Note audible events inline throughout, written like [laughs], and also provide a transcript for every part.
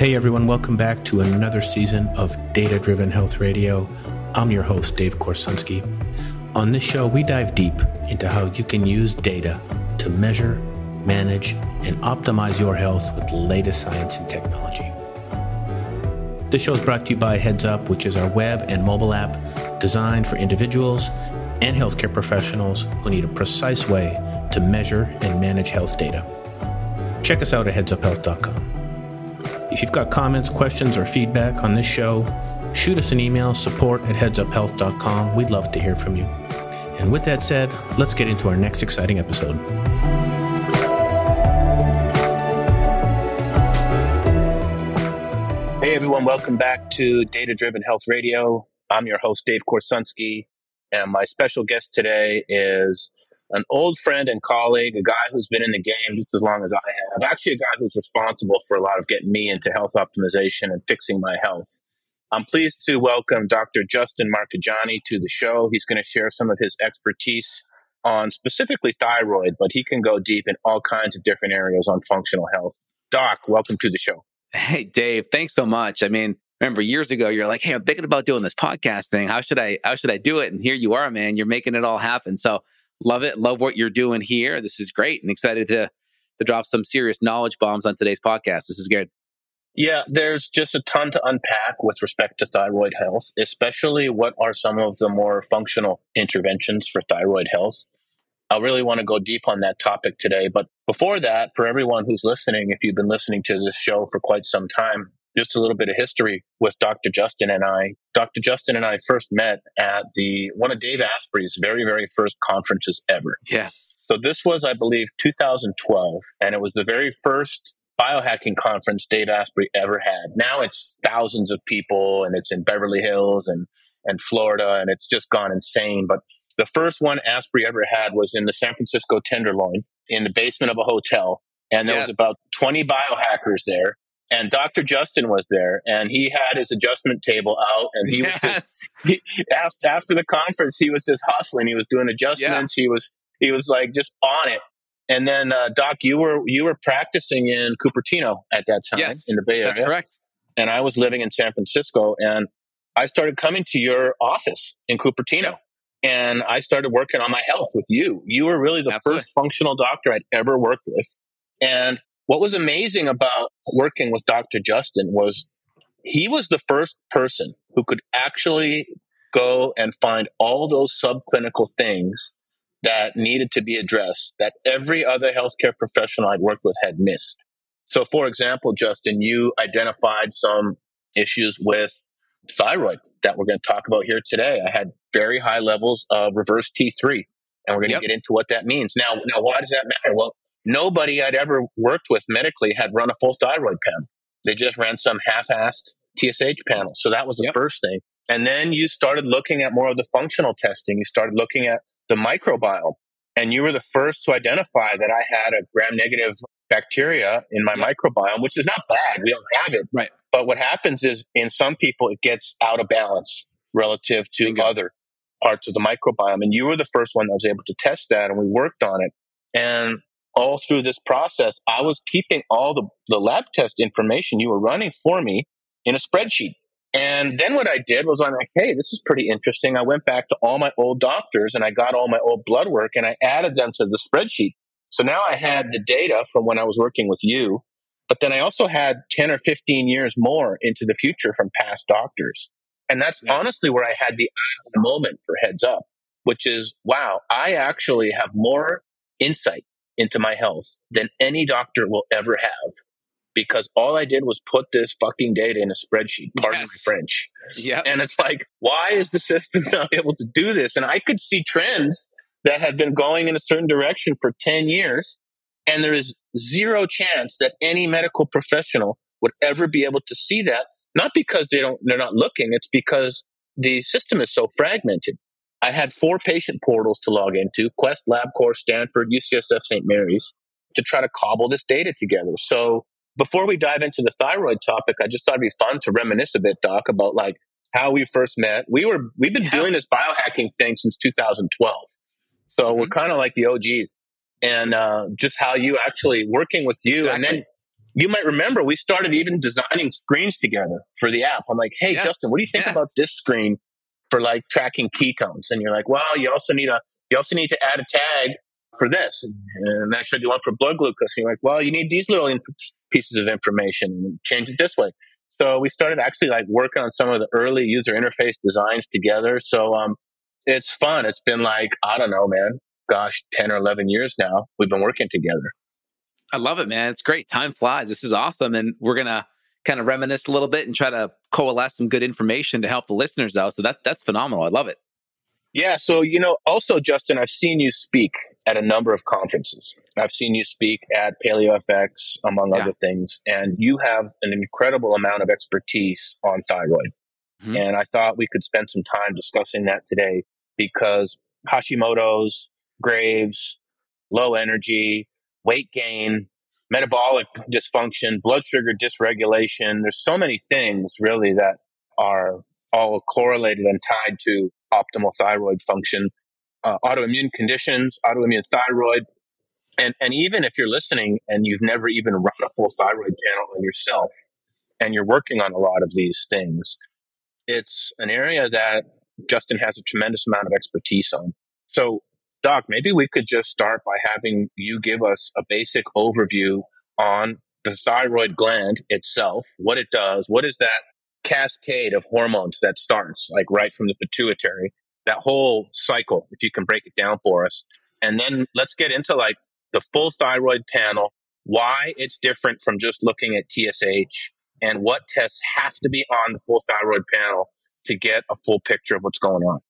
Hey everyone, welcome back to another season of Data Driven Health Radio. I'm your host, Dave Korsunsky. On this show, we dive deep into how you can use data to measure, manage, and optimize your health with the latest science and technology. This show is brought to you by Heads Up, which is our web and mobile app designed for individuals and healthcare professionals who need a precise way to measure and manage health data. Check us out at headsuphealth.com. If you've got comments, questions, or feedback on this show, shoot us an email support at headsuphealth.com. We'd love to hear from you. And with that said, let's get into our next exciting episode. Hey everyone, welcome back to Data Driven Health Radio. I'm your host, Dave Korsunsky, and my special guest today is an old friend and colleague, a guy who's been in the game just as long as I have, actually, a guy who's responsible for a lot of getting me into health optimization and fixing my health. I'm pleased to welcome Dr. Justin Marchegiani to the show. He's going to share some of his expertise on specifically thyroid, but he can go deep in all kinds of different areas on functional health. Doc, welcome to the show. Hey, Dave, thanks so much. I mean, remember years ago, you're like, Hey, I'm thinking about doing this podcast thing. How should I, how should I do it? And here you are, man, you're making it all happen. So love it. Love what you're doing here. This is great and excited to to drop some serious knowledge bombs on today's podcast. This is good. Yeah, there's just a ton to unpack with respect to thyroid health, especially what are some of the more functional interventions for thyroid health. I really want to go deep on that topic today. But before that, for everyone who's listening, if you've been listening to this show for quite some time, just a little bit of history with Dr. Justin and I. Dr. Justin and I first met at the one of Dave Asprey's very, very first conferences ever. Yes. So this was, I believe, 2012, and it was the very first biohacking conference Dave Asprey ever had. Now it's thousands of people, and it's in Beverly Hills and and Florida, and it's just gone insane. But the first one Asprey ever had was in the San Francisco Tenderloin in the basement of a hotel. And there yes. was about 20 biohackers there and Dr. Justin was there and he had his adjustment table out and he yes. was just [laughs] he, after, after the conference he was just hustling he was doing adjustments yeah. he was he was like just on it and then uh, doc you were you were practicing in cupertino at that time yes, in the bay area that's correct and i was living in san francisco and i started coming to your office in cupertino yeah. and i started working on my health with you you were really the Absolutely. first functional doctor i'd ever worked with and what was amazing about working with Dr. Justin was he was the first person who could actually go and find all those subclinical things that needed to be addressed that every other healthcare professional I'd worked with had missed. So, for example, Justin, you identified some issues with thyroid that we're going to talk about here today. I had very high levels of reverse T3, and we're going to yep. get into what that means. Now, now, why does that matter? Well, nobody I'd ever worked with medically had run a full thyroid panel. They just ran some half-assed TSH panel. So that was the yep. first thing. And then you started looking at more of the functional testing. You started looking at the microbiome. And you were the first to identify that I had a gram negative bacteria in my yep. microbiome, which is not bad. We don't have it. Right. But what happens is in some people, it gets out of balance relative to Bingo. other parts of the microbiome. And you were the first one that was able to test that. And we worked on it. And all through this process, I was keeping all the, the lab test information you were running for me in a spreadsheet. And then what I did was I'm like, hey, this is pretty interesting. I went back to all my old doctors and I got all my old blood work and I added them to the spreadsheet. So now I had the data from when I was working with you, but then I also had 10 or 15 years more into the future from past doctors. And that's yes. honestly where I had the moment for heads up, which is, wow, I actually have more insight into my health than any doctor will ever have because all I did was put this fucking data in a spreadsheet, pardon yes. my French. Yeah. And it's like, why is the system [laughs] not able to do this? And I could see trends that had been going in a certain direction for 10 years. And there is zero chance that any medical professional would ever be able to see that. Not because they don't, they're not looking. It's because the system is so fragmented. I had four patient portals to log into Quest, LabCorp, Stanford, UCSF, St. Mary's to try to cobble this data together. So before we dive into the thyroid topic, I just thought it'd be fun to reminisce a bit, Doc, about like how we first met. We were we've been yeah. doing this biohacking thing since 2012, so mm-hmm. we're kind of like the OGs, and uh, just how you actually working with you, exactly. and then you might remember we started even designing screens together for the app. I'm like, hey, yes. Justin, what do you think yes. about this screen for like tracking ketones? And you're like, well, you also need a you also need to add a tag for this, and that should you one for blood glucose. And you're like, well, you need these little inf- pieces of information and change it this way. So we started actually like working on some of the early user interface designs together. So um, it's fun. It's been like I don't know, man. Gosh, ten or eleven years now. We've been working together. I love it, man. It's great. Time flies. This is awesome. And we're going to kind of reminisce a little bit and try to coalesce some good information to help the listeners out. So that that's phenomenal. I love it. Yeah. So, you know, also, Justin, I've seen you speak at a number of conferences. I've seen you speak at PaleoFX, among yeah. other things, and you have an incredible amount of expertise on thyroid. Mm-hmm. And I thought we could spend some time discussing that today because Hashimoto's, Graves, low energy, weight gain, metabolic dysfunction, blood sugar dysregulation. There's so many things really that are all correlated and tied to optimal thyroid function, uh, autoimmune conditions, autoimmune thyroid. And, and even if you're listening and you've never even run a full thyroid panel on yourself and you're working on a lot of these things, it's an area that Justin has a tremendous amount of expertise on. So Doc, maybe we could just start by having you give us a basic overview on the thyroid gland itself, what it does, what is that cascade of hormones that starts, like right from the pituitary, that whole cycle, if you can break it down for us. And then let's get into like the full thyroid panel, why it's different from just looking at TSH, and what tests have to be on the full thyroid panel to get a full picture of what's going on.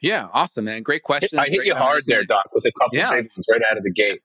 Yeah, awesome, man. Great question. I hit you hard there, Doc, with a couple yeah, things right out of the gate.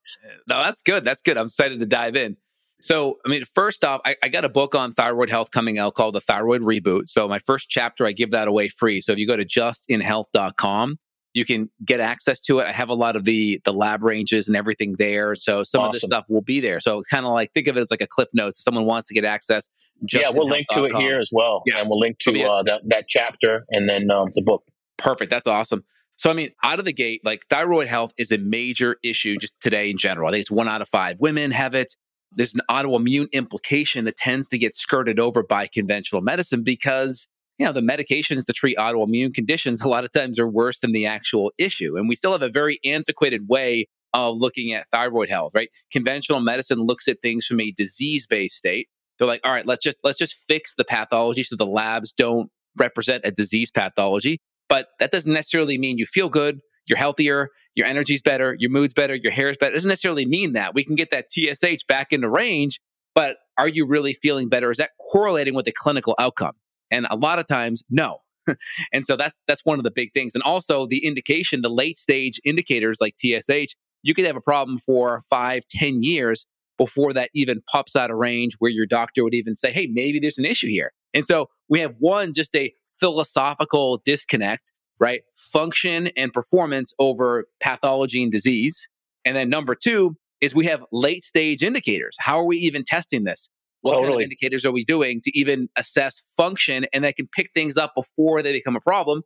No, that's good. That's good. I'm excited to dive in. So, I mean, first off, I, I, got a book on thyroid health coming out called The Thyroid Reboot. So, my first chapter, I give that away free. So, if you go to justinhealth.com, you can get access to it. I have a lot of the the lab ranges and everything there. So, some awesome. of this stuff will be there. So, kind of like think of it as like a cliff notes. If someone wants to get access, yeah, we'll link to it here as well. Yeah, and we'll link to uh, that that chapter and then um, the book. Perfect. That's awesome. So, I mean, out of the gate, like thyroid health is a major issue just today in general. I think it's one out of five women have it. There's an autoimmune implication that tends to get skirted over by conventional medicine because, you know, the medications to treat autoimmune conditions a lot of times are worse than the actual issue. And we still have a very antiquated way of looking at thyroid health, right? Conventional medicine looks at things from a disease-based state. They're like, all right, let's just let's just fix the pathology so the labs don't represent a disease pathology. But that doesn't necessarily mean you feel good, you're healthier, your energy's better, your mood's better, your hair's better. It doesn't necessarily mean that. We can get that TSH back into range, but are you really feeling better? Is that correlating with the clinical outcome? And a lot of times, no. [laughs] and so that's that's one of the big things. And also the indication, the late stage indicators like TSH, you could have a problem for five, ten years before that even pops out of range where your doctor would even say, hey, maybe there's an issue here. And so we have one, just a philosophical disconnect, right? Function and performance over pathology and disease. And then number two is we have late stage indicators. How are we even testing this? What totally. kind of indicators are we doing to even assess function and that can pick things up before they become a problem?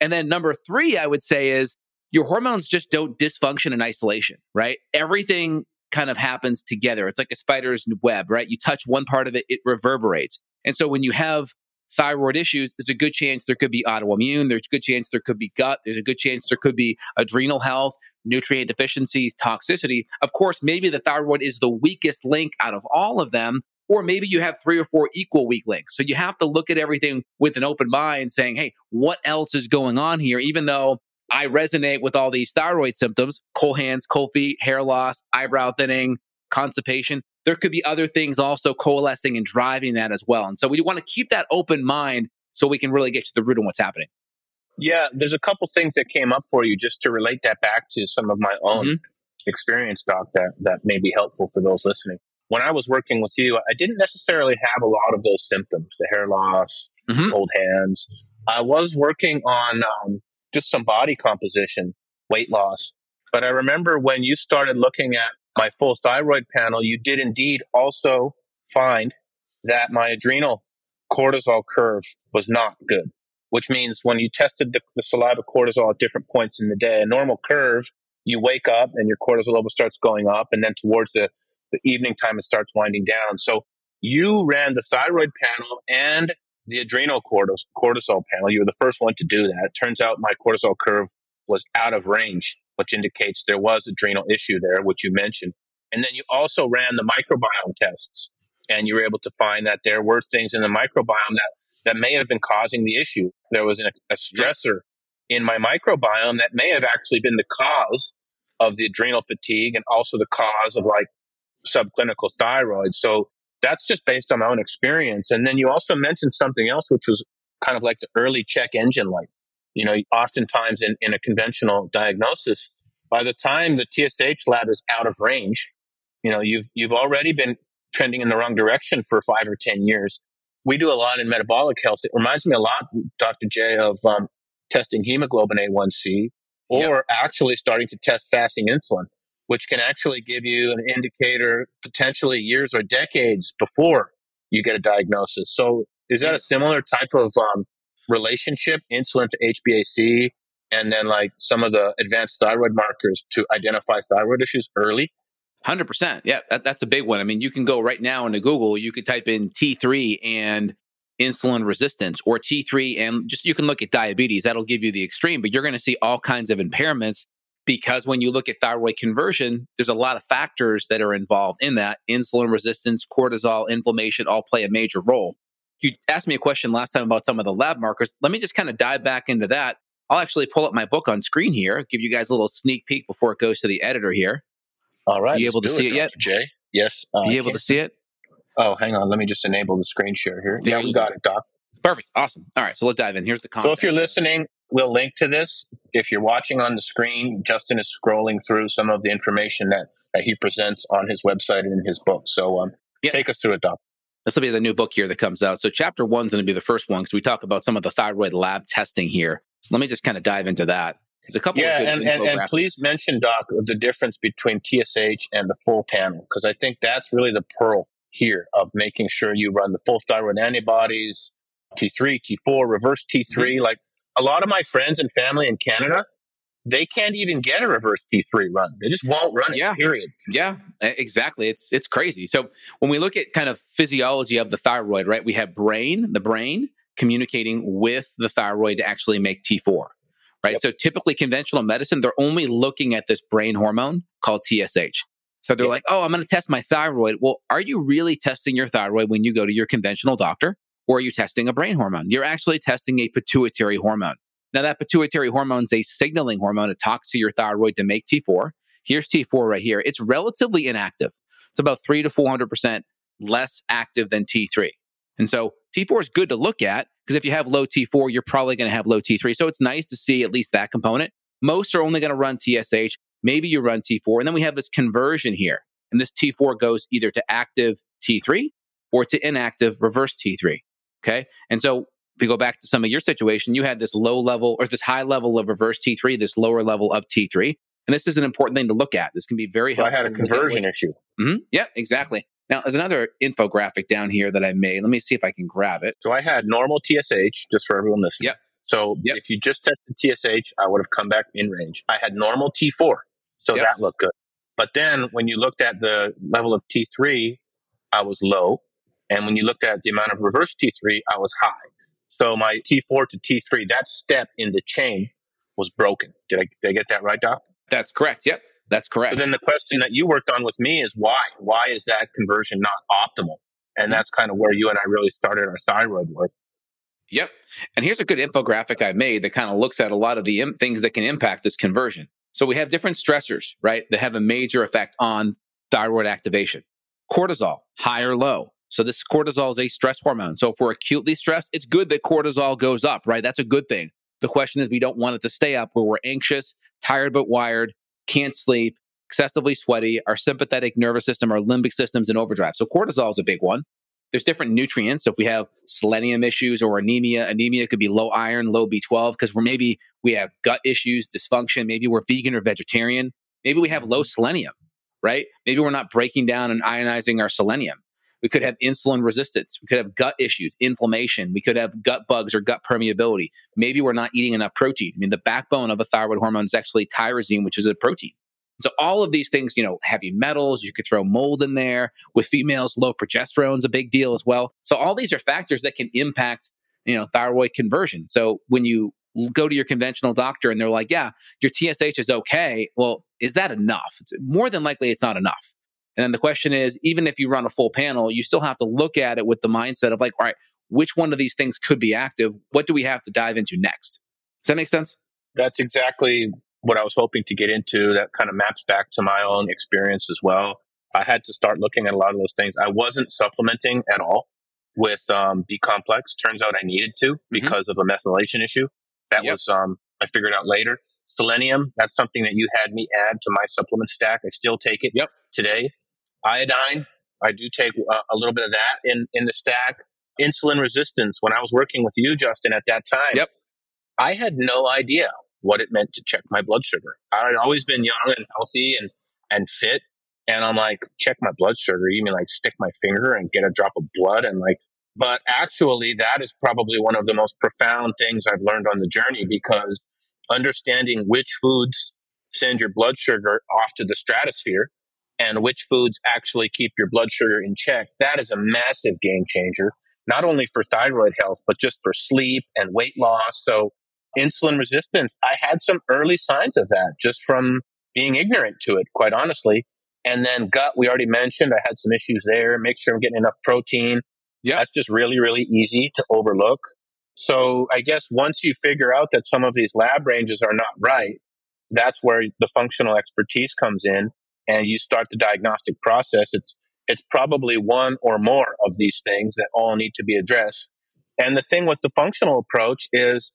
And then number three, I would say is your hormones just don't dysfunction in isolation, right? Everything kind of happens together. It's like a spider's web, right? You touch one part of it, it reverberates. And so when you have thyroid issues, there's a good chance there could be autoimmune. There's a good chance there could be gut. There's a good chance there could be adrenal health, nutrient deficiencies, toxicity. Of course, maybe the thyroid is the weakest link out of all of them. Or maybe you have three or four equal weak links. So you have to look at everything with an open mind saying, hey, what else is going on here? Even though I resonate with all these thyroid symptoms cold hands, cold feet, hair loss, eyebrow thinning, constipation there could be other things also coalescing and driving that as well. And so we want to keep that open mind so we can really get to the root of what's happening. Yeah, there's a couple things that came up for you just to relate that back to some of my own mm-hmm. experience, Doc, that, that may be helpful for those listening. When I was working with you, I didn't necessarily have a lot of those symptoms the hair loss, mm-hmm. cold hands. I was working on um, just some body composition, weight loss. But I remember when you started looking at my full thyroid panel, you did indeed also find that my adrenal cortisol curve was not good, which means when you tested the, the, saliva cortisol at different points in the day, a normal curve, you wake up and your cortisol level starts going up. And then towards the, the evening time, it starts winding down. So you ran the thyroid panel and the adrenal cortisol panel. You were the first one to do that. It turns out my cortisol curve was out of range, which indicates there was adrenal issue there, which you mentioned. And then you also ran the microbiome tests and you were able to find that there were things in the microbiome that, that may have been causing the issue. There was an, a stressor in my microbiome that may have actually been the cause of the adrenal fatigue and also the cause of like subclinical thyroid. So that's just based on my own experience. And then you also mentioned something else, which was kind of like the early check engine light. You know, oftentimes in, in a conventional diagnosis, by the time the TSH lab is out of range, you know, you've, you've already been trending in the wrong direction for five or 10 years. We do a lot in metabolic health. It reminds me a lot, Dr. J, of um, testing hemoglobin A1C or yep. actually starting to test fasting insulin, which can actually give you an indicator potentially years or decades before you get a diagnosis. So is that a similar type of um, relationship, insulin to HbA1c, and then like some of the advanced thyroid markers to identify thyroid issues early? Hundred percent. Yeah, that, that's a big one. I mean, you can go right now into Google. You could type in T3 and insulin resistance, or T3 and just you can look at diabetes. That'll give you the extreme, but you're going to see all kinds of impairments because when you look at thyroid conversion, there's a lot of factors that are involved in that. Insulin resistance, cortisol, inflammation all play a major role. You asked me a question last time about some of the lab markers. Let me just kind of dive back into that. I'll actually pull up my book on screen here, give you guys a little sneak peek before it goes to the editor here. All right. You able to see it, it yet, Jay? Yes. Uh, you able to see it? Oh, hang on. Let me just enable the screen share here. There yeah, we got go. it, Doc. Perfect. Awesome. All right. So let's dive in. Here's the content. So if you're listening, we'll link to this. If you're watching on the screen, Justin is scrolling through some of the information that, that he presents on his website and in his book. So um, yep. take us through it, Doc. This will be the new book here that comes out. So chapter one is going to be the first one because we talk about some of the thyroid lab testing here. So let me just kind of dive into that. There's a couple yeah, and, and, and, please mention, Doc, the difference between TSH and the full panel, because I think that's really the pearl here of making sure you run the full thyroid antibodies, T3, T4, reverse T3. Mm-hmm. Like a lot of my friends and family in Canada, they can't even get a reverse T3 run. They just won't run it, yeah. period. Yeah, exactly. It's it's crazy. So when we look at kind of physiology of the thyroid, right? We have brain, the brain communicating with the thyroid to actually make T4 right? Yep. So typically conventional medicine, they're only looking at this brain hormone called TSH. So they're like, oh, I'm going to test my thyroid. Well, are you really testing your thyroid when you go to your conventional doctor? Or are you testing a brain hormone? You're actually testing a pituitary hormone. Now, that pituitary hormone is a signaling hormone. It talks to your thyroid to make T4. Here's T4 right here. It's relatively inactive. It's about three to 400% less active than T3. And so T4 is good to look at because if you have low T4, you're probably going to have low T3. So it's nice to see at least that component. Most are only going to run TSH. Maybe you run T4. And then we have this conversion here. And this T4 goes either to active T3 or to inactive reverse T3. Okay. And so if we go back to some of your situation, you had this low level or this high level of reverse T3, this lower level of T3. And this is an important thing to look at. This can be very helpful. I had a conversion issue. Mm-hmm. Yeah, exactly. Now, there's another infographic down here that I made. Let me see if I can grab it. So I had normal TSH, just for everyone listening. Yep. So yep. if you just tested TSH, I would have come back in range. I had normal T4, so yep. that looked good. But then when you looked at the level of T3, I was low. And when you looked at the amount of reverse T3, I was high. So my T4 to T3, that step in the chain was broken. Did I, did I get that right, Doc? That's correct. Yep. That's correct. So then the question that you worked on with me is why? Why is that conversion not optimal? And mm-hmm. that's kind of where you and I really started our thyroid work. Yep. And here's a good infographic I made that kind of looks at a lot of the Im- things that can impact this conversion. So we have different stressors, right, that have a major effect on thyroid activation. Cortisol, high or low. So this cortisol is a stress hormone. So if we're acutely stressed, it's good that cortisol goes up, right? That's a good thing. The question is we don't want it to stay up where we're anxious, tired but wired, can't sleep, excessively sweaty, our sympathetic nervous system, our limbic system's in overdrive. So cortisol is a big one. There's different nutrients. So if we have selenium issues or anemia, anemia could be low iron, low B12, because we're maybe we have gut issues, dysfunction. Maybe we're vegan or vegetarian. Maybe we have low selenium, right? Maybe we're not breaking down and ionizing our selenium. We could have insulin resistance. We could have gut issues, inflammation. We could have gut bugs or gut permeability. Maybe we're not eating enough protein. I mean, the backbone of a thyroid hormone is actually tyrosine, which is a protein. So all of these things, you know, heavy metals, you could throw mold in there. With females, low progesterone is a big deal as well. So all these are factors that can impact, you know, thyroid conversion. So when you go to your conventional doctor and they're like, yeah, your TSH is okay. Well, is that enough? More than likely, it's not enough. And then the question is, even if you run a full panel, you still have to look at it with the mindset of like, all right, which one of these things could be active? What do we have to dive into next? Does that make sense? That's exactly what I was hoping to get into. That kind of maps back to my own experience as well. I had to start looking at a lot of those things. I wasn't supplementing at all with um, B complex. Turns out I needed to mm-hmm. because mm-hmm. of a methylation issue. That yep. was um, I figured out later. Selenium, that's something that you had me add to my supplement stack. I still take it yep. today. Iodine, I do take a, a, little bit of that in, in the stack. Insulin resistance, when I was working with you, Justin, at that time, yep. I had no idea what it meant to check my blood sugar. I had always been young and healthy and, and fit. And I'm like, check my blood sugar. You mean like stick my finger and get a drop of blood? And like, but actually, that is probably one of the most profound things I've learned on the journey because understanding which foods send your blood sugar off to the stratosphere and which foods actually keep your blood sugar in check, that is a massive game changer, not only for thyroid health, but just for sleep and weight loss. So, insulin resistance, I had some early signs of that just from being ignorant to it, quite honestly. And then gut, we already mentioned, I had some issues there. Make sure I'm getting enough protein. Yeah. That's just really, really easy to overlook. So I guess once you figure out that some of these lab ranges are not right, that's where the functional expertise comes in and you start the diagnostic process. It's, it's probably one or more of these things that all need to be addressed. And the thing with the functional approach is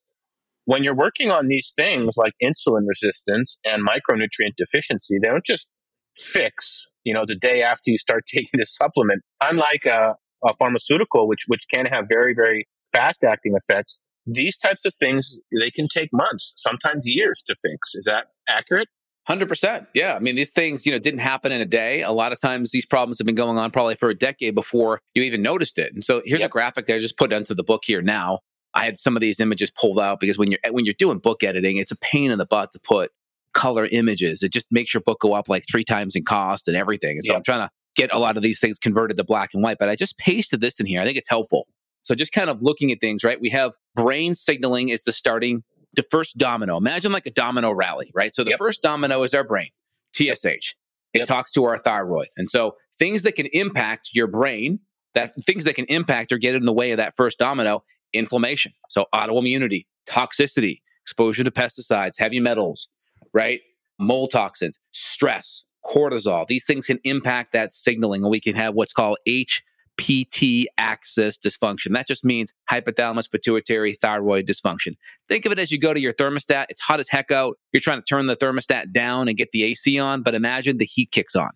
when you're working on these things like insulin resistance and micronutrient deficiency, they don't just fix, you know, the day after you start [laughs] taking this supplement. Unlike a, a pharmaceutical, which, which can have very, very fast acting effects, these types of things, they can take months, sometimes years to fix. Is that accurate? Hundred percent. Yeah. I mean, these things, you know, didn't happen in a day. A lot of times these problems have been going on probably for a decade before you even noticed it. And so here's yep. a graphic that I just put into the book here now. I had some of these images pulled out because when you're when you're doing book editing, it's a pain in the butt to put color images. It just makes your book go up like three times in cost and everything. And so yep. I'm trying to get a lot of these things converted to black and white. But I just pasted this in here. I think it's helpful. So just kind of looking at things, right? We have brain signaling is the starting the first domino. Imagine like a domino rally, right? So the yep. first domino is our brain, TSH. It yep. talks to our thyroid. And so things that can impact your brain, that things that can impact or get in the way of that first domino, inflammation. So autoimmunity, toxicity, exposure to pesticides, heavy metals, right? Mold toxins, stress, cortisol. These things can impact that signaling and we can have what's called H PT axis dysfunction. That just means hypothalamus pituitary thyroid dysfunction. Think of it as you go to your thermostat. It's hot as heck out. You're trying to turn the thermostat down and get the AC on, but imagine the heat kicks on,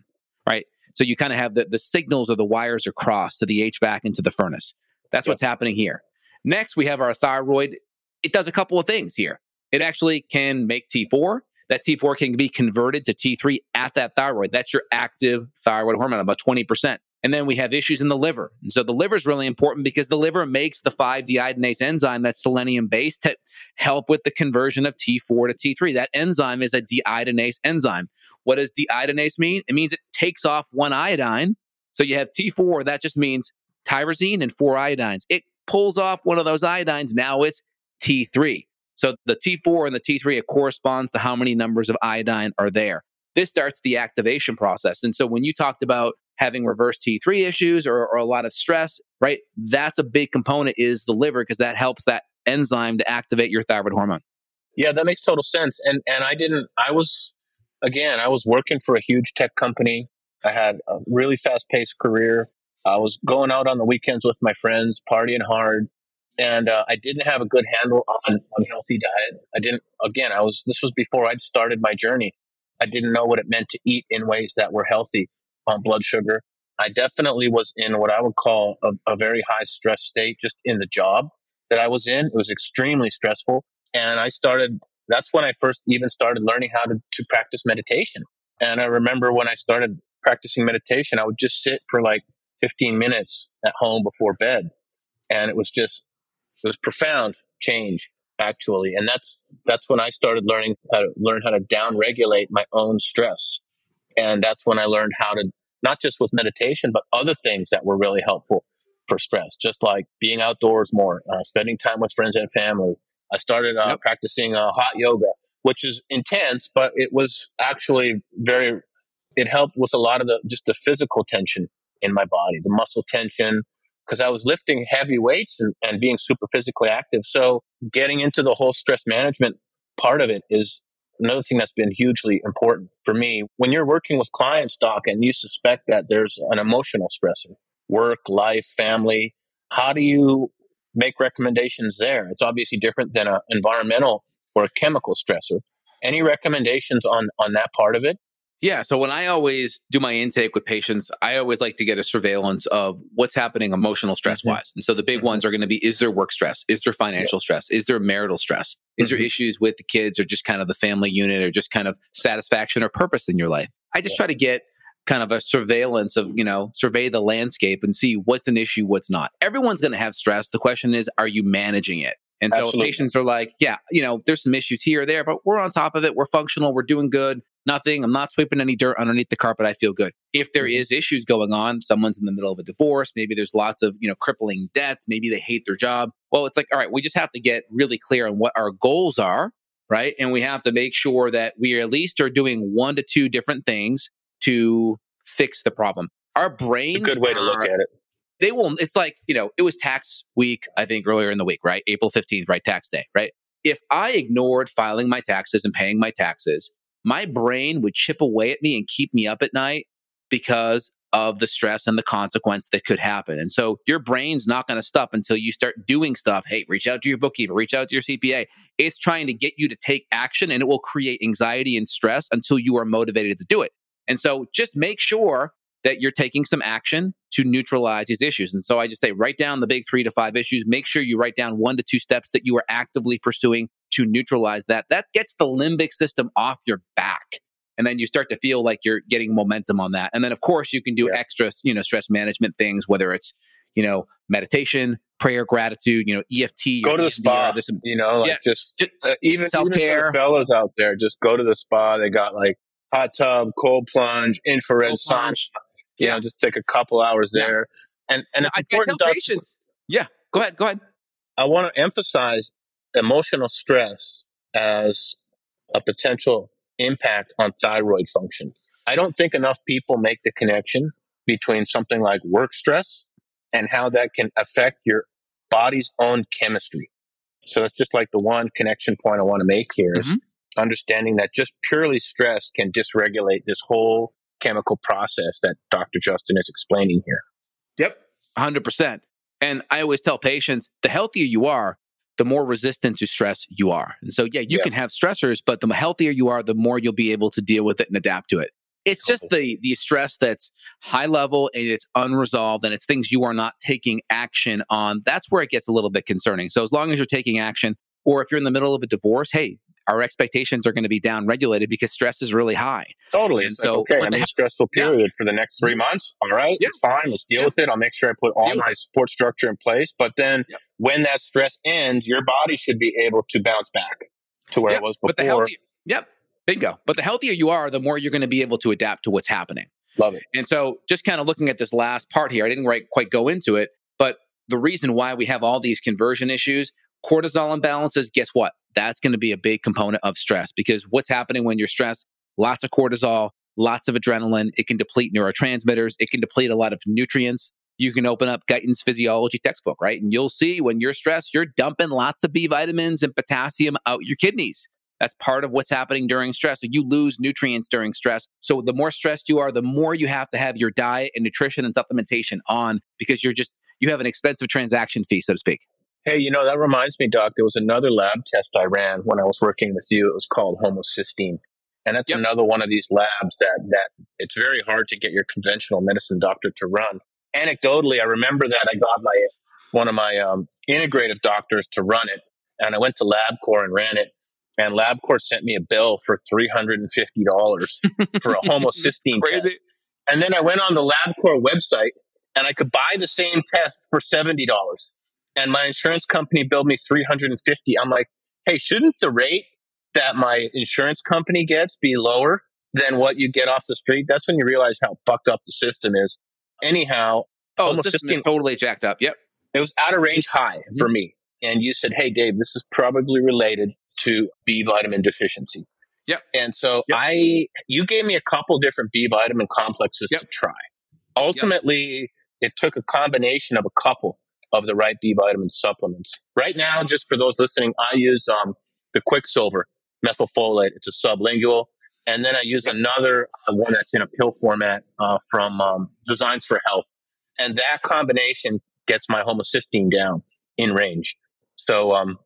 right? So you kind of have the, the signals or the wires are crossed to the HVAC and to the furnace. That's yep. what's happening here. Next, we have our thyroid. It does a couple of things here. It actually can make T4. That T4 can be converted to T3 at that thyroid. That's your active thyroid hormone, about 20%. And then we have issues in the liver. And so the liver is really important because the liver makes the 5 deiodinase enzyme that's selenium based to help with the conversion of T4 to T3. That enzyme is a deiodinase enzyme. What does deiodinase mean? It means it takes off one iodine. So you have T4, that just means tyrosine and four iodines. It pulls off one of those iodines. Now it's T3. So the T4 and the T3, it corresponds to how many numbers of iodine are there. This starts the activation process. And so when you talked about having reverse T3 issues or, or a lot of stress, right? That's a big component is the liver because that helps that enzyme to activate your thyroid hormone. Yeah, that makes total sense. And and I didn't I was again, I was working for a huge tech company. I had a really fast paced career. I was going out on the weekends with my friends, partying hard, and uh, I didn't have a good handle on on healthy diet. I didn't. Again, I was. This was before I'd started my journey. I didn't know what it meant to eat in ways that were healthy on blood sugar. I definitely was in what I would call a, a very high stress state just in the job that I was in. It was extremely stressful. And I started, that's when I first even started learning how to, to practice meditation. And I remember when I started practicing meditation, I would just sit for like 15 minutes at home before bed. And it was just, it was profound change. actually. And that's, that's when I started learning how to learn how to down regulate my own stress. And that's when I learned how to, not just with meditation, but other things that were really helpful for stress, just like being outdoors more, uh, spending time with friends and family. I started uh, yep. practicing uh, hot yoga, which is intense, but it was actually very, it helped with a lot of the, just the physical tension in my body, the muscle tension, because I was lifting heavy weights and, and being super physically active. So getting into the whole stress management part of it is another thing that's been hugely important for me. When you're working with clients, Doc, and you suspect that there's an emotional stressor, work, life, family, how do you make recommendations there? It's obviously different than an environmental or a chemical stressor. Any recommendations on on that part of it? Yeah. So when I always do my intake with patients, I always like to get a surveillance of what's happening emotional stress mm-hmm. wise. Mm-hmm. And so the big mm-hmm. ones are going to be is there work stress? Is there financial yeah. stress? Is there marital stress? Is mm-hmm. there issues with the kids or just kind of the family unit or just kind of satisfaction or purpose in your life? I just yeah. try to get kind of a surveillance of, you know, survey the landscape and see what's an issue, what's not. Everyone's going to have stress. The question is, are you managing it? And so Absolutely. patients are like, yeah, you know, there's some issues here or there, but we're on top of it. We're functional. We're doing good nothing. I'm not sweeping any dirt underneath the carpet. I feel good. If there mm-hmm. issues going on, someone's in the middle of a divorce, maybe there's lots of, you know, crippling debts, maybe they hate their job. Well, it's like, all right, we just have to get really clear on what our goals are, right? And we have to make sure that we at least are doing one to two different things to fix the problem. Our brains it's a good way are, to look at it. They will it's like, you know, it was tax week, I think earlier in the week, right? April 15th, right? Tax day, right? If I ignored filing my taxes and paying my taxes, my brain would chip away at me and keep me up at night because of the stress and the consequence that could happen. And so your brain's not going to stop until you start doing stuff. Hey, reach out to your bookkeeper, reach out to your CPA. It's trying to get you to take action and it will create anxiety and stress until you are motivated to do it. And so just make sure that you're taking some action to neutralize these issues. And so I just say write down the big 3 to 5 issues, make sure you write down 1 to 2 steps that you are actively pursuing to neutralize that, that gets the limbic system off your back. And then you start to feel like you're getting momentum on that. And then, of course, you can do yeah. extra, you know, stress management things, whether it's, you know, meditation, prayer, gratitude, you know, EFT. Go to the spa. Some, you know, like yeah, just, just uh, even self care. Fellows out there, just go to the spa. They got like hot tub, cold plunge, infrared cold sauna. Plunge. You yeah. know, just take a couple hours there. Yeah. And and it's I, important. I tell patients. Yeah, go ahead. Go ahead. I want to emphasize emotional stress as a potential impact on thyroid function. I don't think enough people make the connection between something like work stress and how that can affect your body's own chemistry. So it's just like the one connection point I want to make here is mm-hmm. understanding that just purely stress can dysregulate this whole chemical process that Dr. Justin is explaining here. Yep, 100%. And I always tell patients the healthier you are, the more resistant to stress you are. And so, yeah, you yeah. can have stressors, but the healthier you are, the more you'll be able to deal with it and adapt to it. It's just the the stress that's high level and it's unresolved and it's things you are not taking action on. That's where it gets a little bit concerning. So as long as you're taking action, or if you're in the middle of a divorce, hey, our expectations are going to be down regulated because stress is really high. Totally. And so, like, okay, I'm in a stressful period yeah. for the next three mm-hmm. months. All right, yeah. fine. Let's deal yeah. with it. I'll make sure I put all deal my support structure in place. But then when that stress ends, your body should be able to bounce back to where it was before. Healthy, yep. Bingo. But the healthier you are, the more you're going to be able to adapt to what's happening. Love it. And so just kind of looking at this last part here, I didn't quite, quite go into it, but the reason why we have all these conversion issues, cortisol imbalances, guess what? That's going to be a big component of stress because what's happening when you're stressed? Lots of cortisol, lots of adrenaline. It can deplete neurotransmitters. It can deplete a lot of nutrients. You can open up Guyton's physiology textbook, right? And you'll see when you're stressed, you're dumping lots of B vitamins and potassium out your kidneys. That's part of what's happening during stress. So you lose nutrients during stress. So the more stressed you are, the more you have to have your diet and nutrition and supplementation on because you're just, you have an expensive transaction fee, so to speak. Hey, you know, that reminds me, Doc, there was another lab test I ran when I was working with you. It was called homocysteine. And that's yep. another one of these labs that, that it's very hard to get your conventional medicine doctor to run. Anecdotally, I remember that I got my, one of my um, integrative doctors to run it. And I went to LabCorp and ran it. And LabCorp sent me a bill for $350 for a [laughs] homocysteine test. And then I went on the LabCorp website and I could buy the same test for $70 and my insurance company billed me 350 i'm like hey, shouldn't the rate that my insurance company gets be lower than what you get off the street? That's when you realize how fucked up the system is. Anyhow, oh, the system is totally jacked up. Yep. It was out of range high for me. And you said, hey, Dave, this is probably related to B vitamin deficiency. Yep. And so yep. I, you gave me a couple different B vitamin complexes yep. to try. Ultimately, yep. it took a combination of a couple of the right B vitamin supplements. Right now, just for those listening, I use um, the Quicksilver methylfolate. It's a sublingual. And then I use another uh, one that's in a pill format uh, from um, Designs for Health. And that combination gets my homocysteine down in range. So um,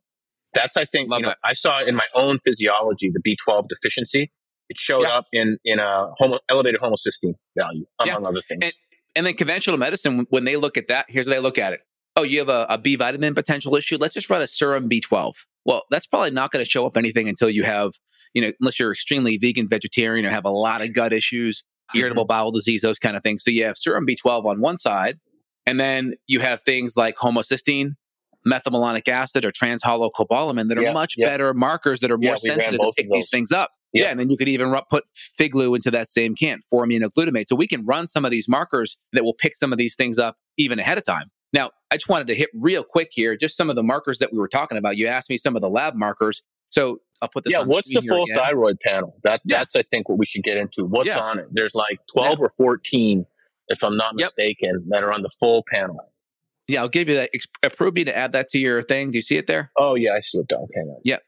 that's, I think, Love you know, I saw in my own physiology the B12 deficiency. It showed yeah. up in in a homo, elevated homocysteine value, among yeah. other things. And, and then conventional medicine, when they look at that, here's how they look at it. Oh, you have a, a B vitamin potential issue. Let's just run a serum B12. Well, that's probably not going to show up anything until you have, you know, unless you're extremely vegan, vegetarian, or have a lot of gut issues, mm-hmm. irritable bowel disease, those kind of things. So you have serum B12 on one side, and then you have things like homocysteine, methylmalonic acid, or transhalocobalamin that are much better markers that are more sensitive to pick these things up. Yeah. yeah. and then you could even put Figlu into that same can, formiminoglutamate. So we can run some of these markers that will pick some of these things up even ahead of time. Now, I just wanted to hit real quick here, just some of the markers that we were talking about. You asked me some of the lab markers. So I'll put this. Yeah, what's the full again. thyroid panel? That yeah. that's I think what we should get into. What's yeah. on it? There's like twelve yeah. or fourteen, if I'm not mistaken, yep. that are on the full panel. Yeah, I'll give you that. Approve uh, me to add that to your thing. Do you see it there? Oh yeah, I see it. Okay. Yep.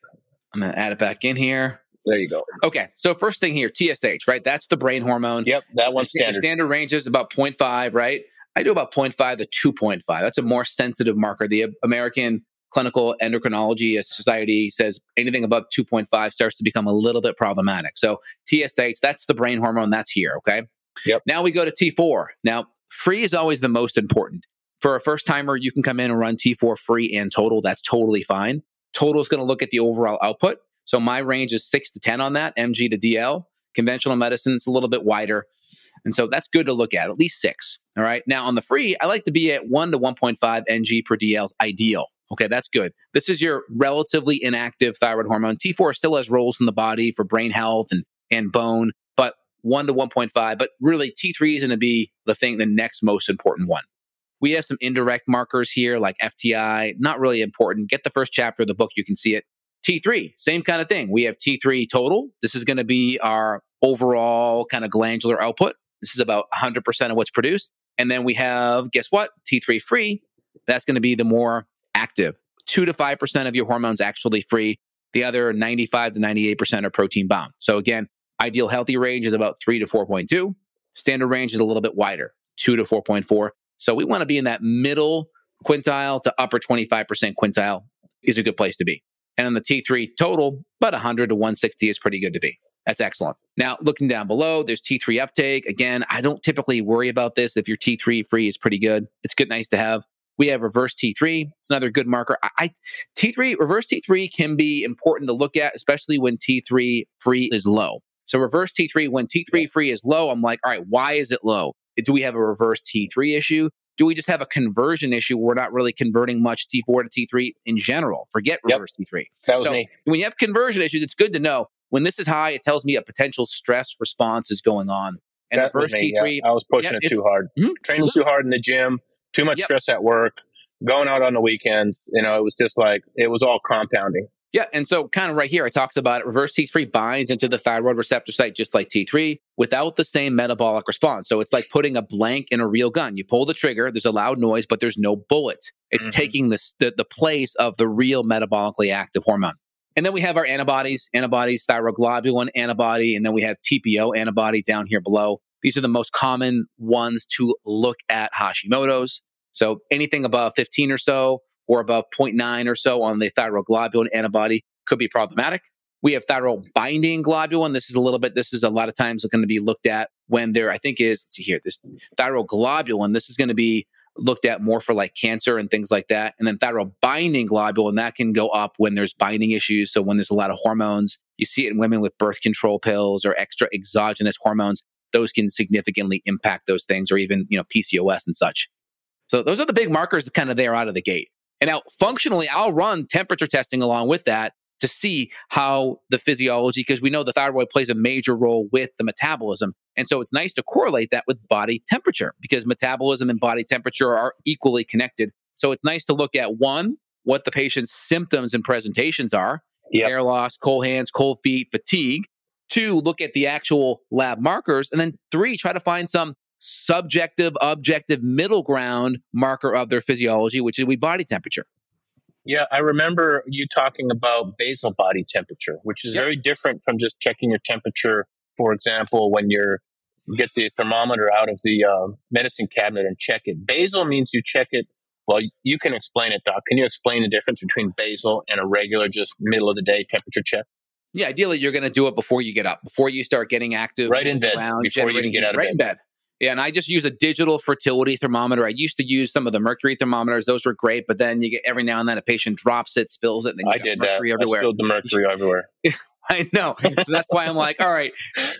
I'm gonna add it back in here. There you go. Okay, so first thing here, TSH, right? That's the brain hormone. Yep, that one's standard. Standard range is about 0.5, right? I do about 0.5 to 2.5. That's a more sensitive marker. The American Clinical Endocrinology Society says anything above 2.5 starts to become a little bit problematic. So TSH, that's the brain hormone that's here. Okay. Yep. Now we go to T4. Now, free is always the most important. For a first timer, you can come in and run T4 free and total. That's totally fine. Total is going to look at the overall output. So my range is six to 10 on that, MG to DL. Conventional medicine is a little bit wider. And so that's good to look at, at least six. All right. Now on the free, I like to be at one to 1.5 NG per DL is ideal. Okay, that's good. This is your relatively inactive thyroid hormone. T4 still has roles in the body for brain health and, and bone, but 1 to 1.5. But really, T3 is going to be the thing, the next most important one. We have some indirect markers here like FTI, not really important. Get the first chapter of the book, you can see it. T3, same kind of thing. We have T3 total. This is going to be our overall kind of glandular output. This is about 100% of what's produced. And then we have, guess what? T3 free. That's going to be the more active. 2 to 5% of your hormones actually free. The other 95 to 98% are protein bound. So again, ideal healthy range is about 3 to 4.2. Standard range is a little bit wider, 2 to 4.4. So we want to be in that middle quintile to upper 25% quintile is a good place to be. And on the T3 total, about 100 to 160 is pretty good to be. That's excellent. Now, looking down below, there's T3 uptake. Again, I don't typically worry about this. If your T3 free is pretty good, it's good, nice to have. We have reverse T3. It's another good marker. I, I T3 reverse T3 can be important to look at, especially when T3 free is low. So reverse T3 when T3 free is low, I'm like, all right, why is it low? Do we have a reverse T3 issue? Do we just have a conversion issue? We're not really converting much T4 to T3 in general. Forget reverse yep. T3. That was so me. when you have conversion issues, it's good to know when this is high, it tells me a potential stress response is going on. And that the first me, T3, yeah. I was pushing yeah, it too hard, mm-hmm. training too hard in the gym, too much yep. stress at work, going out on the weekends. You know, it was just like it was all compounding. Yeah, and so kind of right here, it talks about it. Reverse T3 binds into the thyroid receptor site just like T3 without the same metabolic response. So it's like putting a blank in a real gun. You pull the trigger, there's a loud noise, but there's no bullets. It's mm-hmm. taking the, the place of the real metabolically active hormone. And then we have our antibodies, antibodies, thyroglobulin antibody, and then we have TPO antibody down here below. These are the most common ones to look at Hashimoto's. So anything above 15 or so, or above 0.9 or so on the thyroglobulin antibody could be problematic. We have thyroid binding globulin. This is a little bit, this is a lot of times going to be looked at when there, I think is, let's see here, this thyroglobulin, this is going to be looked at more for like cancer and things like that. And then thyroid binding globulin, that can go up when there's binding issues. So when there's a lot of hormones, you see it in women with birth control pills or extra exogenous hormones. Those can significantly impact those things, or even you know PCOS and such. So those are the big markers that kind of there out of the gate. And now functionally, I'll run temperature testing along with that to see how the physiology, because we know the thyroid plays a major role with the metabolism. And so it's nice to correlate that with body temperature because metabolism and body temperature are equally connected. So it's nice to look at one, what the patient's symptoms and presentations are yep. hair loss, cold hands, cold feet, fatigue. Two, look at the actual lab markers. And then three, try to find some subjective, objective, middle ground marker of their physiology, which is we body temperature. Yeah, I remember you talking about basal body temperature, which is yep. very different from just checking your temperature. For example, when you're you get the thermometer out of the uh, medicine cabinet and check it. Basal means you check it. Well, you can explain it, Doc. Can you explain the difference between basal and a regular, just middle of the day temperature check? Yeah, ideally, you're going to do it before you get up, before you start getting active, right in bed, around, before you get out of right bed. in bed. Yeah, and I just use a digital fertility thermometer. I used to use some of the mercury thermometers; those were great. But then you get every now and then a patient drops it, spills it. And then I did that. Everywhere. I spilled the mercury everywhere. [laughs] I know. So that's why I'm like, all right,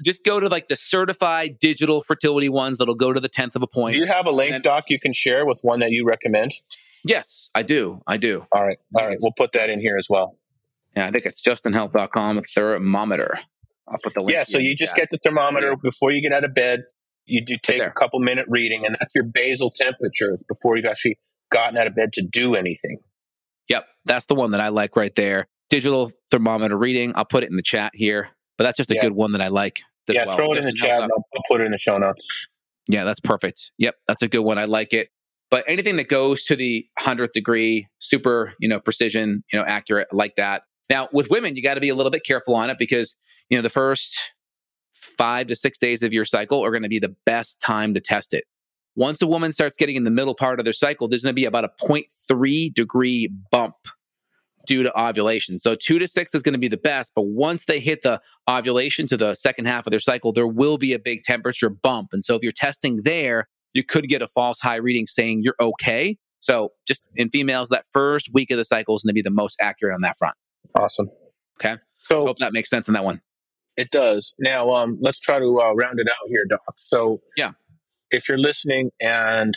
just go to like the certified digital fertility ones that'll go to the tenth of a point. Do you have a link, and, Doc, you can share with one that you recommend? Yes, I do. I do. All right. All right. We'll put that in here as well. Yeah, I think it's justinhealth.com thermometer. I'll put the link. Yeah, so you just get the thermometer before you get out of bed. You do take right a couple minute reading, and that's your basal temperature before you've actually gotten out of bed to do anything. Yep, that's the one that I like right there. Digital thermometer reading. I'll put it in the chat here, but that's just a yeah. good one that I like. Yeah, well. throw it in the chat. I'll, I'll put it in the show notes. Yeah, that's perfect. Yep, that's a good one. I like it. But anything that goes to the hundredth degree, super, you know, precision, you know, accurate like that. Now, with women, you got to be a little bit careful on it because, you know, the first five to six days of your cycle are going to be the best time to test it. Once a woman starts getting in the middle part of their cycle, there's going to be about a 0.3 degree bump due to ovulation. So two to six is going to be the best, but once they hit the ovulation to the second half of their cycle, there will be a big temperature bump. And so if you're testing there, you could get a false high reading saying you're okay. So just in females, that first week of the cycle is going to be the most accurate on that front. Awesome. Okay. So hope that makes sense in that one. It does. Now, um, let's try to uh, round it out here, Doc. So, yeah, if you're listening and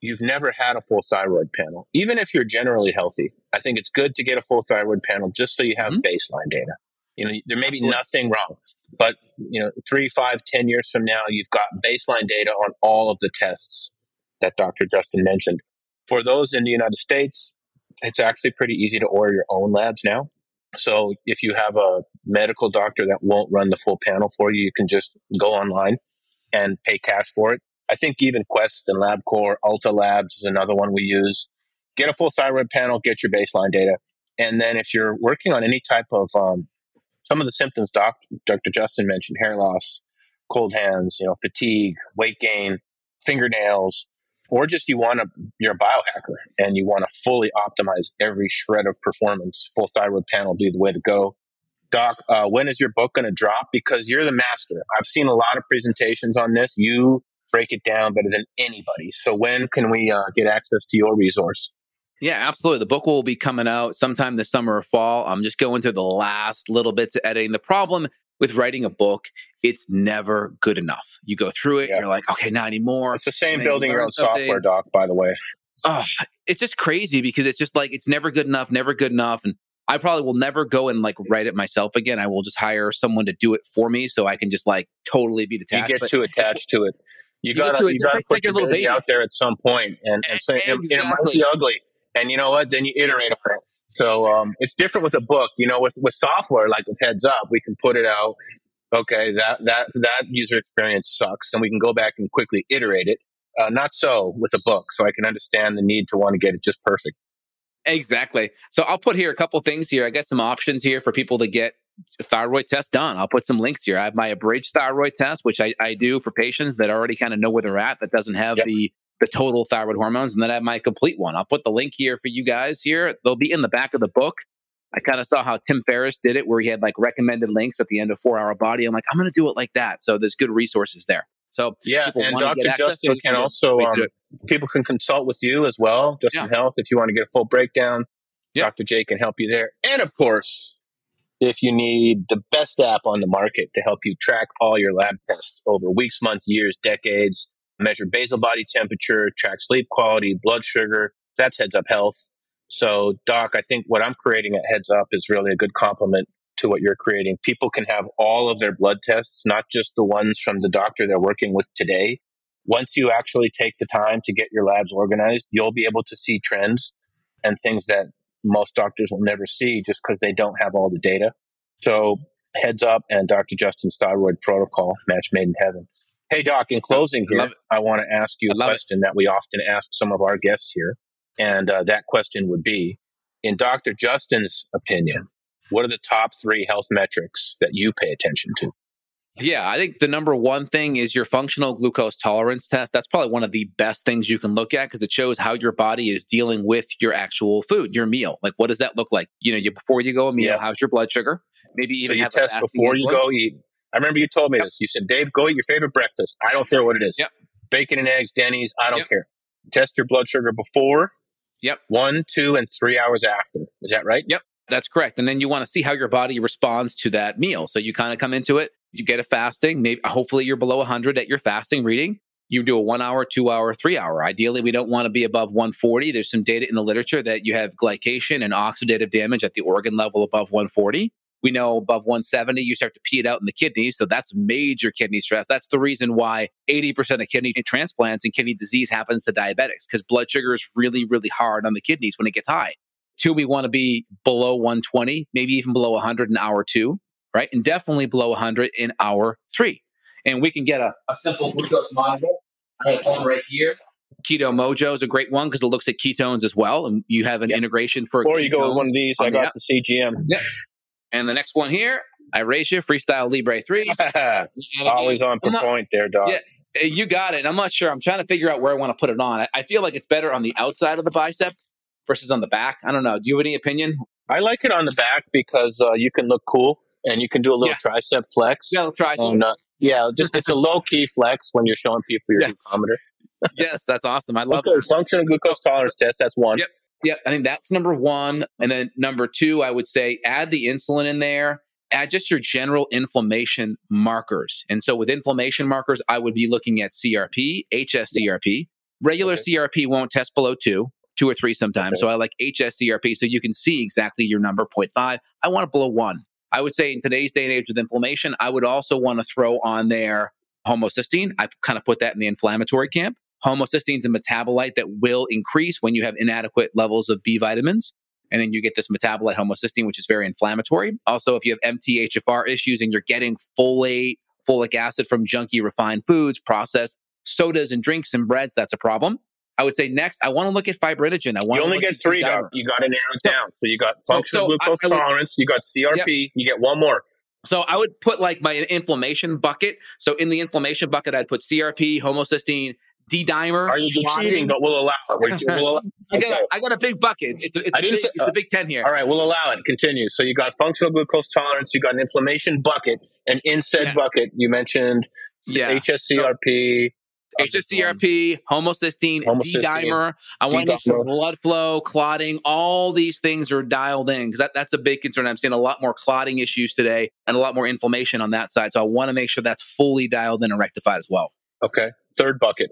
you've never had a full thyroid panel, even if you're generally healthy, I think it's good to get a full thyroid panel just so you have mm-hmm. baseline data. You know, there may Absolutely. be nothing wrong, but you know, three, five, ten years from now, you've got baseline data on all of the tests that Dr. Justin mentioned. For those in the United States, it's actually pretty easy to order your own labs now. So if you have a medical doctor that won't run the full panel for you, you can just go online and pay cash for it. I think even Quest and LabCorp, Ulta Labs is another one we use. Get a full thyroid panel, get your baseline data. And then if you're working on any type of um, some of the symptoms doc, Dr. Justin mentioned, hair loss, cold hands, you know, fatigue, weight gain, fingernails, or just you want to you're a biohacker and you want to fully optimize every shred of performance full thyroid panel be the way to go doc uh, when is your book going to drop because you're the master i've seen a lot of presentations on this you break it down better than anybody so when can we uh, get access to your resource yeah, absolutely. The book will be coming out sometime this summer or fall. I'm just going through the last little bits of editing. The problem with writing a book, it's never good enough. You go through it, yeah. you're like, okay, not anymore. It's the same building your own something. software, doc, by the way. Oh, it's just crazy because it's just like it's never good enough, never good enough. And I probably will never go and like write it myself again. I will just hire someone to do it for me so I can just like totally be detached. You get but, too attached to it. [laughs] You, you gotta, you gotta put your baby, baby out there at some point, and, and say exactly. it, it might be ugly. And you know what? Then you iterate on it. So um, it's different with a book. You know, with with software like with Heads Up, we can put it out okay, that that that user experience sucks, and we can go back and quickly iterate it. Uh, not so with a book, so I can understand the need to want to get it just perfect. Exactly. So I'll put here a couple things here. I got some options here for people to get thyroid test done. I'll put some links here. I have my abridged thyroid test, which I, I do for patients that already kind of know where they're at, that doesn't have yep. the the total thyroid hormones, and then I have my complete one. I'll put the link here for you guys here. They'll be in the back of the book. I kind of saw how Tim Ferriss did it, where he had like recommended links at the end of Four Hour Body. I'm like, I'm going to do it like that. So there's good resources there. So yeah, and Dr. Justin can also um, people can consult with you as well, Justin yeah. Health, if you want to get a full breakdown. Yep. Dr. J can help you there, and of course, if you need the best app on the market to help you track all your lab tests over weeks, months, years, decades, measure basal body temperature, track sleep quality, blood sugar, that's Heads Up Health. So, Doc, I think what I'm creating at Heads Up is really a good complement to what you're creating. People can have all of their blood tests, not just the ones from the doctor they're working with today. Once you actually take the time to get your labs organized, you'll be able to see trends and things that most doctors will never see just because they don't have all the data. So, Heads Up and Dr. Justin's thyroid protocol, match made in heaven. Hey, Doc, in closing here, I want to ask you a question it. that we often ask some of our guests here. And uh, that question would be In Dr. Justin's opinion, what are the top three health metrics that you pay attention to? Yeah, I think the number one thing is your functional glucose tolerance test. That's probably one of the best things you can look at because it shows how your body is dealing with your actual food, your meal. Like, what does that look like? You know, you, before you go a meal, yeah. how's your blood sugar? Maybe even so you test before you go eat. I remember you told me yep. this. You said, Dave, go eat your favorite breakfast. I don't care what it is. Yep. Bacon and eggs, Denny's, I don't yep. care. Test your blood sugar before. Yep. One, two, and three hours after. Is that right? Yep. That's correct. And then you want to see how your body responds to that meal. So you kind of come into it, you get a fasting, maybe hopefully you're below 100 at your fasting reading. You do a one hour, two hour, three hour. Ideally, we don't want to be above 140. There's some data in the literature that you have glycation and oxidative damage at the organ level above 140. We know above 170, you start to pee it out in the kidneys. So that's major kidney stress. That's the reason why 80% of kidney transplants and kidney disease happens to diabetics because blood sugar is really, really hard on the kidneys when it gets high. Two, we want to be below 120, maybe even below 100 in hour two, right? And definitely below 100 in hour three. And we can get a, a simple glucose monitor. I have one right here. Keto Mojo is a great one because it looks at ketones as well, and you have an yep. integration for. Or you go with one of these. I got the CGM. Yep. And the next one here, iRacia Freestyle Libre 3. [laughs] Always on not, point there, Doc. Yeah, eh, you got it. I'm not sure. I'm trying to figure out where I want to put it on. I, I feel like it's better on the outside of the bicep versus on the back. I don't know. Do you have any opinion? I like it on the back because uh, you can look cool and you can do a little yeah. tricep flex. Yeah, tricep. And, uh, yeah, just it's a low key flex when you're showing people your yes. glucometer. [laughs] yes, that's awesome. I love okay, it. Functional glucose tolerance test. That's one. Yep. Yeah, I think that's number one. And then number two, I would say add the insulin in there, add just your general inflammation markers. And so with inflammation markers, I would be looking at CRP, HSCRP. Regular okay. CRP won't test below two, two or three sometimes. Okay. So I like HSCRP so you can see exactly your number 0.5. I want it below one. I would say in today's day and age with inflammation, I would also want to throw on there homocysteine. I kind of put that in the inflammatory camp. Homocysteine is a metabolite that will increase when you have inadequate levels of B vitamins. And then you get this metabolite homocysteine, which is very inflammatory. Also, if you have MTHFR issues and you're getting folate, folic acid from junky refined foods, processed sodas and drinks and breads, that's a problem. I would say next, I want to look at fibrinogen. I want you only get three. You got to narrow it down. So you got functional so, so glucose I, I tolerance, you got CRP, yep. you get one more. So I would put like my inflammation bucket. So in the inflammation bucket, I'd put CRP, homocysteine, D-dimer. Are you cheating? But we'll allow it. We'll allow [laughs] I, got a, I got a big bucket. It's a, it's, a big, say, it's a big 10 here. All right, we'll allow it. Continue. So you got functional glucose tolerance, you got an inflammation bucket, and in said yeah. bucket, you mentioned yeah. HSCRP. HSCRP, homocysteine, homocysteine D-dimer. I want to make sure blood flow, clotting, all these things are dialed in because that, that's a big concern. I'm seeing a lot more clotting issues today and a lot more inflammation on that side. So I want to make sure that's fully dialed in and rectified as well. Okay. Third bucket.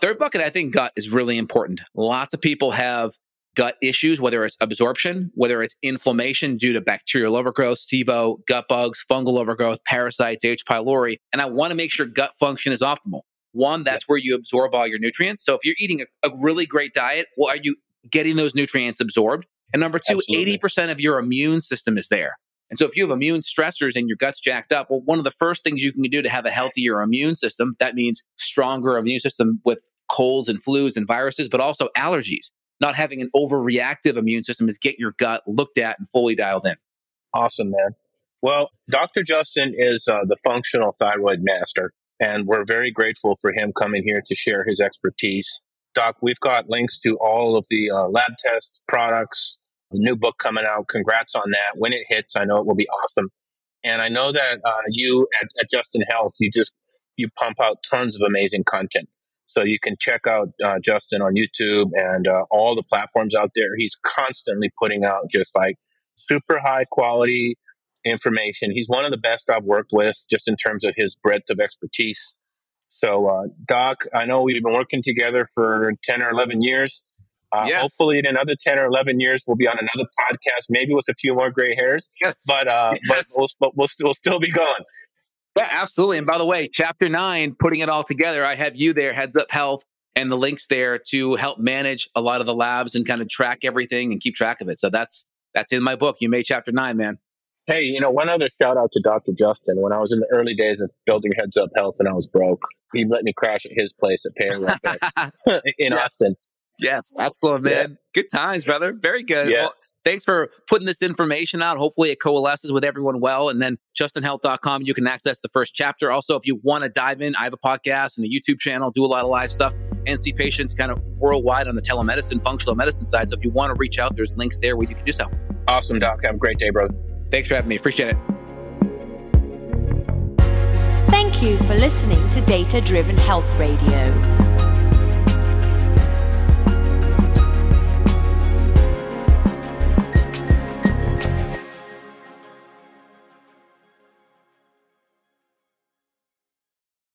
Third bucket, I think gut is really important. Lots of people have gut issues, whether it's absorption, whether it's inflammation due to bacterial overgrowth, SIBO, gut bugs, fungal overgrowth, parasites, H. pylori. And I want to make sure gut function is optimal. One, that's where you absorb all your nutrients. So if you're eating a, a really great diet, well, are you getting those nutrients absorbed? And number two, Absolutely. 80% of your immune system is there. And so if you have immune stressors and your gut's jacked up, well, one of the first things you can do to have a healthier immune system, that means stronger immune system with colds and flus and viruses, but also allergies. Not having an overreactive immune system is get your gut looked at and fully dialed in. Awesome, man. Well, Dr. Justin is uh, the functional thyroid master, and we're very grateful for him coming here to share his expertise. Doc, we've got links to all of the uh, lab tests, products, new book coming out. Congrats on that. When it hits, I know it will be awesome. And I know that uh, you at, at Justin Health, you just you pump out tons of amazing content. So you can check out uh, Justin on YouTube and uh, all the platforms out there. He's constantly putting out just like super high quality information. He's one of the best I've worked with just in terms of his breadth of expertise. So, uh, Doc, I know we've been working together for 10 or 11 years. Uh, yes. Hopefully, in another 10 or 11 years, we'll be on another podcast, maybe with a few more gray hairs. Yes. But, uh, yes. but, we'll, but we'll, we'll still be going. Yeah, absolutely. And by the way, chapter nine, putting it all together, I have you there, Heads Up Health, and the links there to help manage a lot of the labs and kind of track everything and keep track of it. So that's that's in my book. You made chapter nine, man. Hey, you know, one other shout out to Dr. Justin. When I was in the early days of building Heads Up Health and I was broke, he let me crash at his place at Paying [laughs] [laughs] in yes. Austin. Yes, excellent, man. Yeah. Good times, brother. Very good. Yeah. Well, thanks for putting this information out. Hopefully, it coalesces with everyone well. And then justinhealth.com, you can access the first chapter. Also, if you want to dive in, I have a podcast and a YouTube channel, do a lot of live stuff, and see patients kind of worldwide on the telemedicine, functional medicine side. So if you want to reach out, there's links there where you can do so. Awesome, Doc. Have a great day, bro. Thanks for having me. Appreciate it. Thank you for listening to Data Driven Health Radio.